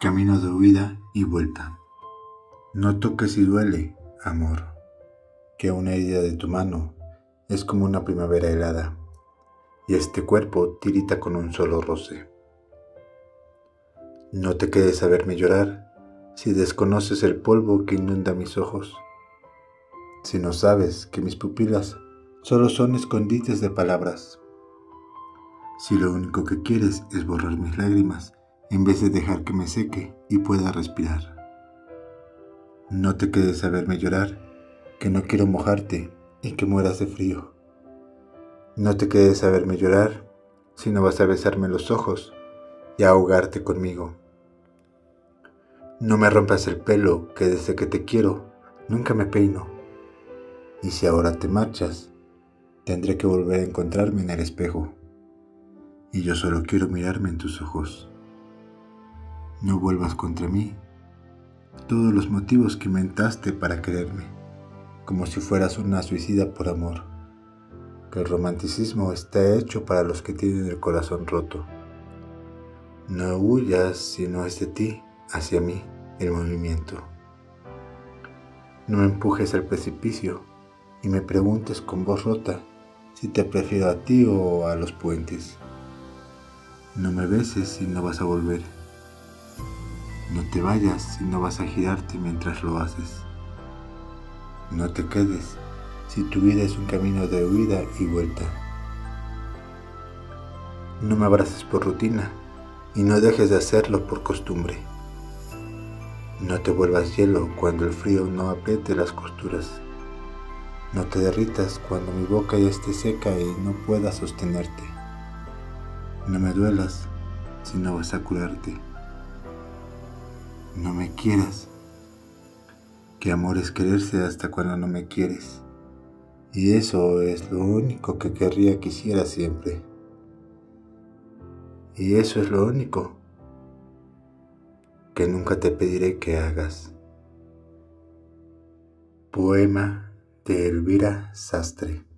Camino de huida y vuelta. No toques y duele, amor, que una herida de tu mano es como una primavera helada, y este cuerpo tirita con un solo roce. No te quedes a verme llorar si desconoces el polvo que inunda mis ojos, si no sabes que mis pupilas solo son escondites de palabras, si lo único que quieres es borrar mis lágrimas en vez de dejar que me seque y pueda respirar. No te quedes a verme llorar, que no quiero mojarte y que mueras de frío. No te quedes a verme llorar si no vas a besarme los ojos y a ahogarte conmigo. No me rompas el pelo, que desde que te quiero nunca me peino. Y si ahora te marchas, tendré que volver a encontrarme en el espejo. Y yo solo quiero mirarme en tus ojos. No vuelvas contra mí todos los motivos que inventaste para quererme, como si fueras una suicida por amor, que el romanticismo está hecho para los que tienen el corazón roto. No huyas si no es de ti hacia mí el movimiento. No me empujes al precipicio y me preguntes con voz rota si te prefiero a ti o a los puentes. No me beses si no vas a volver no te vayas si no vas a girarte mientras lo haces. No te quedes si tu vida es un camino de huida y vuelta. No me abraces por rutina y no dejes de hacerlo por costumbre. No te vuelvas hielo cuando el frío no apriete las costuras. No te derritas cuando mi boca ya esté seca y no pueda sostenerte. No me duelas si no vas a curarte no me quieras. Que amor es quererse hasta cuando no me quieres. Y eso es lo único que querría que hiciera siempre. Y eso es lo único que nunca te pediré que hagas. Poema de Elvira Sastre